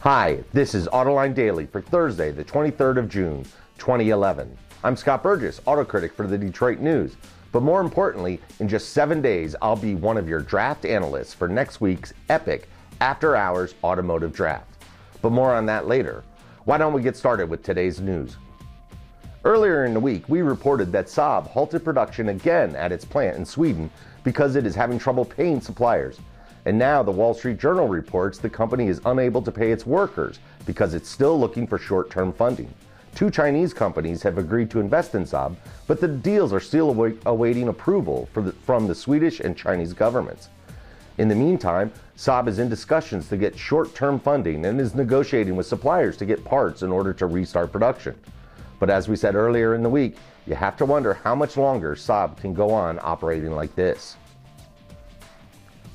Hi, this is Autoline Daily for Thursday, the 23rd of June, 2011. I'm Scott Burgess, auto critic for the Detroit News. But more importantly, in just seven days, I'll be one of your draft analysts for next week's epic after hours automotive draft. But more on that later. Why don't we get started with today's news? Earlier in the week, we reported that Saab halted production again at its plant in Sweden because it is having trouble paying suppliers. And now the Wall Street Journal reports the company is unable to pay its workers because it's still looking for short term funding. Two Chinese companies have agreed to invest in Saab, but the deals are still awaiting approval the, from the Swedish and Chinese governments. In the meantime, Saab is in discussions to get short term funding and is negotiating with suppliers to get parts in order to restart production. But as we said earlier in the week, you have to wonder how much longer Saab can go on operating like this.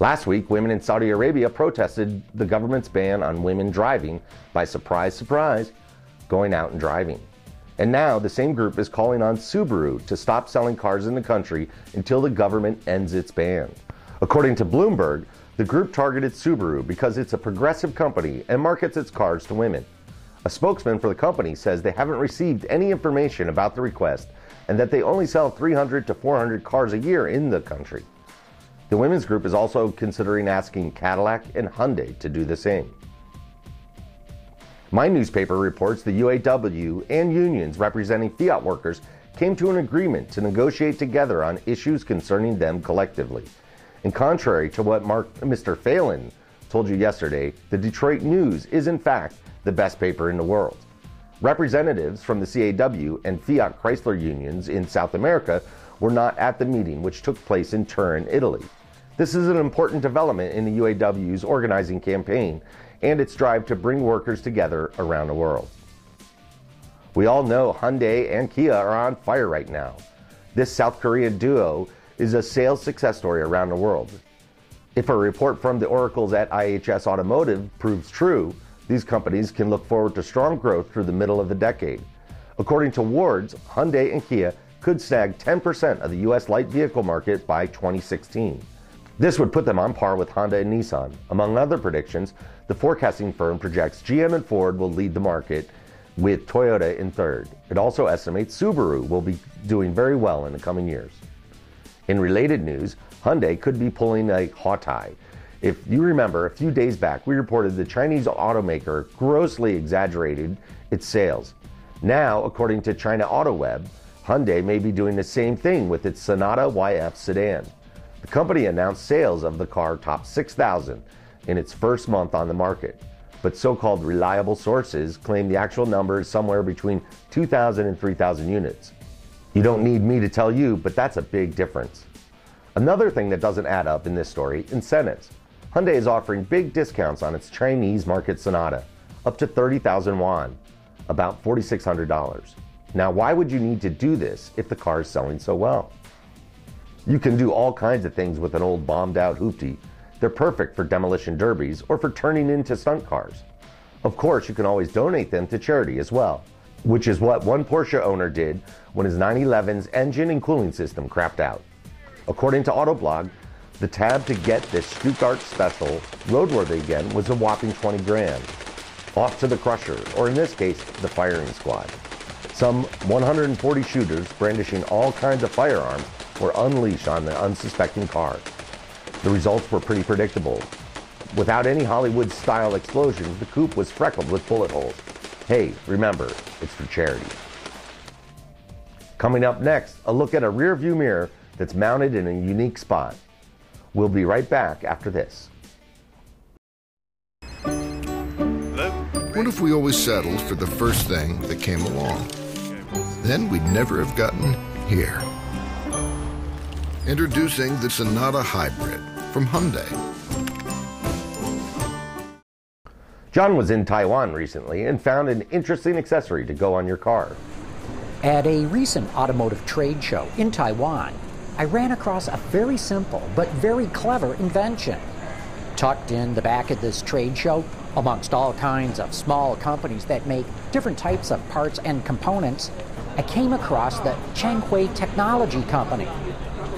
Last week, women in Saudi Arabia protested the government's ban on women driving by surprise, surprise, going out and driving. And now the same group is calling on Subaru to stop selling cars in the country until the government ends its ban. According to Bloomberg, the group targeted Subaru because it's a progressive company and markets its cars to women. A spokesman for the company says they haven't received any information about the request and that they only sell 300 to 400 cars a year in the country. The women's group is also considering asking Cadillac and Hyundai to do the same. My newspaper reports the UAW and unions representing Fiat workers came to an agreement to negotiate together on issues concerning them collectively. And contrary to what Mark, Mr. Phelan told you yesterday, the Detroit News is in fact the best paper in the world. Representatives from the CAW and Fiat Chrysler unions in South America were not at the meeting, which took place in Turin, Italy. This is an important development in the UAW's organizing campaign and its drive to bring workers together around the world. We all know Hyundai and Kia are on fire right now. This South Korean duo is a sales success story around the world. If a report from the oracles at IHS Automotive proves true, these companies can look forward to strong growth through the middle of the decade. According to Wards, Hyundai and Kia could snag 10% of the U.S. light vehicle market by 2016. This would put them on par with Honda and Nissan. Among other predictions, the forecasting firm projects GM and Ford will lead the market, with Toyota in third. It also estimates Subaru will be doing very well in the coming years. In related news, Hyundai could be pulling a Hawtai. If you remember, a few days back, we reported the Chinese automaker grossly exaggerated its sales. Now, according to China AutoWeb, Hyundai may be doing the same thing with its Sonata YF sedan. The company announced sales of the car topped 6,000 in its first month on the market, but so called reliable sources claim the actual number is somewhere between 2,000 and 3,000 units. You don't need me to tell you, but that's a big difference. Another thing that doesn't add up in this story incentives. Hyundai is offering big discounts on its Chinese market Sonata, up to 30,000 yuan, about $4,600. Now, why would you need to do this if the car is selling so well? You can do all kinds of things with an old bombed out hoopty. They're perfect for demolition derbies or for turning into stunt cars. Of course, you can always donate them to charity as well, which is what one Porsche owner did when his 911's engine and cooling system crapped out. According to Autoblog, the tab to get this Stuttgart special roadworthy again was a whopping 20 grand. Off to the crusher, or in this case, the firing squad. Some 140 shooters brandishing all kinds of firearms were unleashed on the unsuspecting car. The results were pretty predictable. Without any Hollywood style explosions, the coupe was freckled with bullet holes. Hey, remember, it's for charity. Coming up next, a look at a rear view mirror that's mounted in a unique spot. We'll be right back after this. What if we always settled for the first thing that came along? Then we'd never have gotten here. Introducing the Sonata Hybrid from Hyundai. John was in Taiwan recently and found an interesting accessory to go on your car. At a recent automotive trade show in Taiwan, I ran across a very simple but very clever invention. Tucked in the back of this trade show, amongst all kinds of small companies that make different types of parts and components, I came across the Chenghui Technology Company.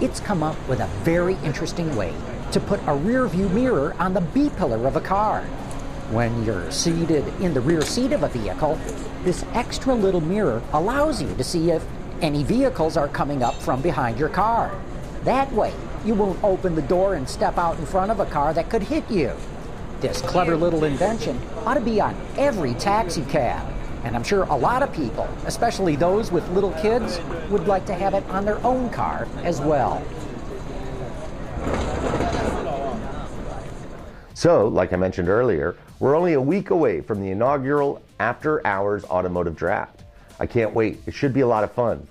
It's come up with a very interesting way to put a rear view mirror on the B pillar of a car. When you're seated in the rear seat of a vehicle, this extra little mirror allows you to see if any vehicles are coming up from behind your car. That way, you won't open the door and step out in front of a car that could hit you. This clever little invention ought to be on every taxi cab. And I'm sure a lot of people, especially those with little kids, would like to have it on their own car as well. So, like I mentioned earlier, we're only a week away from the inaugural After Hours Automotive Draft. I can't wait. It should be a lot of fun.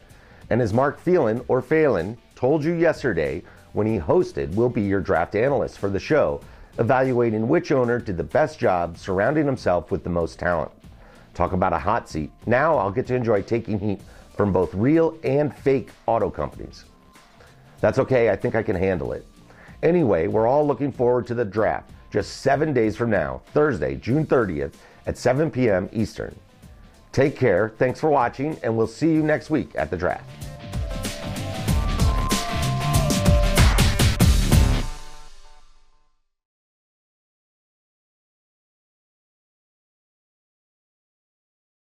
And as Mark Phelan, or Phelan, told you yesterday when he hosted, we'll be your draft analyst for the show, evaluating which owner did the best job surrounding himself with the most talent. Talk about a hot seat. Now I'll get to enjoy taking heat from both real and fake auto companies. That's okay, I think I can handle it. Anyway, we're all looking forward to the draft just seven days from now, Thursday, June 30th at 7 p.m. Eastern. Take care, thanks for watching, and we'll see you next week at the draft.